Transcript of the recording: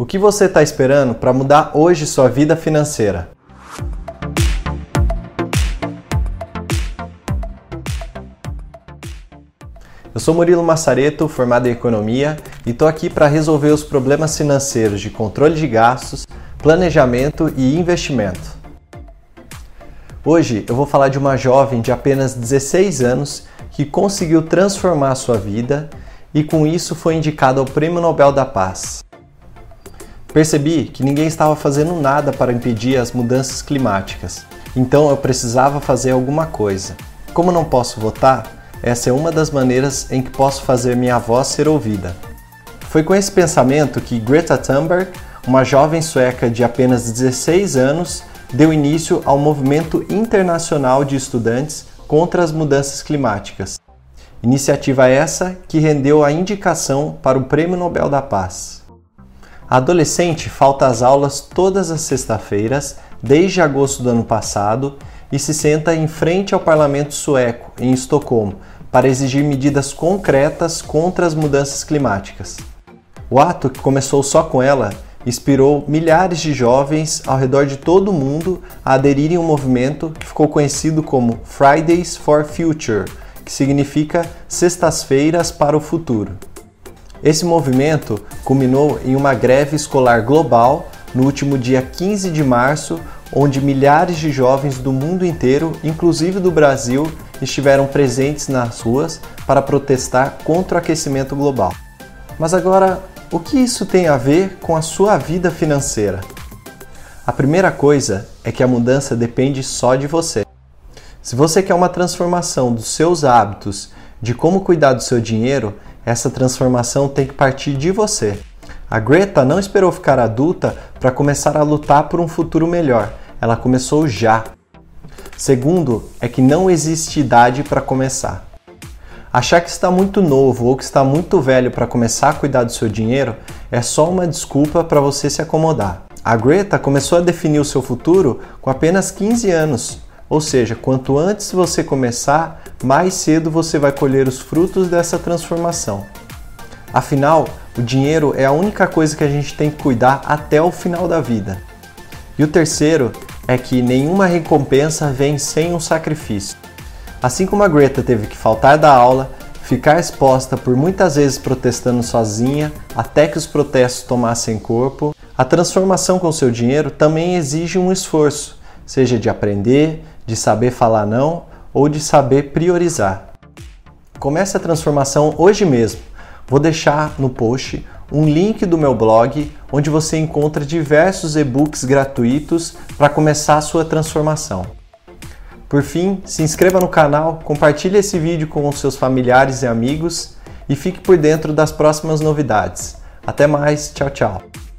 O que você está esperando para mudar hoje sua vida financeira? Eu sou Murilo Massareto, formado em economia, e estou aqui para resolver os problemas financeiros de controle de gastos, planejamento e investimento. Hoje eu vou falar de uma jovem de apenas 16 anos que conseguiu transformar sua vida e com isso foi indicada ao Prêmio Nobel da Paz. Percebi que ninguém estava fazendo nada para impedir as mudanças climáticas, então eu precisava fazer alguma coisa. Como não posso votar, essa é uma das maneiras em que posso fazer minha voz ser ouvida. Foi com esse pensamento que Greta Thunberg, uma jovem sueca de apenas 16 anos, deu início ao movimento internacional de estudantes contra as mudanças climáticas. Iniciativa essa que rendeu a indicação para o Prêmio Nobel da Paz. Adolescente falta às aulas todas as sextas-feiras, desde agosto do ano passado, e se senta em frente ao parlamento sueco, em Estocolmo, para exigir medidas concretas contra as mudanças climáticas. O ato, que começou só com ela, inspirou milhares de jovens ao redor de todo o mundo a aderirem a um movimento que ficou conhecido como Fridays for Future, que significa Sextas-feiras para o Futuro. Esse movimento culminou em uma greve escolar global no último dia 15 de março, onde milhares de jovens do mundo inteiro, inclusive do Brasil, estiveram presentes nas ruas para protestar contra o aquecimento global. Mas agora, o que isso tem a ver com a sua vida financeira? A primeira coisa é que a mudança depende só de você. Se você quer uma transformação dos seus hábitos, de como cuidar do seu dinheiro, essa transformação tem que partir de você. A Greta não esperou ficar adulta para começar a lutar por um futuro melhor. Ela começou já. Segundo, é que não existe idade para começar. Achar que está muito novo ou que está muito velho para começar a cuidar do seu dinheiro é só uma desculpa para você se acomodar. A Greta começou a definir o seu futuro com apenas 15 anos. Ou seja, quanto antes você começar, mais cedo você vai colher os frutos dessa transformação. Afinal, o dinheiro é a única coisa que a gente tem que cuidar até o final da vida. E o terceiro é que nenhuma recompensa vem sem um sacrifício. Assim como a Greta teve que faltar da aula, ficar exposta por muitas vezes protestando sozinha até que os protestos tomassem corpo, a transformação com seu dinheiro também exige um esforço, seja de aprender, de saber falar não ou de saber priorizar. Comece a transformação hoje mesmo. Vou deixar no post um link do meu blog onde você encontra diversos e-books gratuitos para começar a sua transformação. Por fim, se inscreva no canal, compartilhe esse vídeo com os seus familiares e amigos e fique por dentro das próximas novidades. Até mais, tchau, tchau!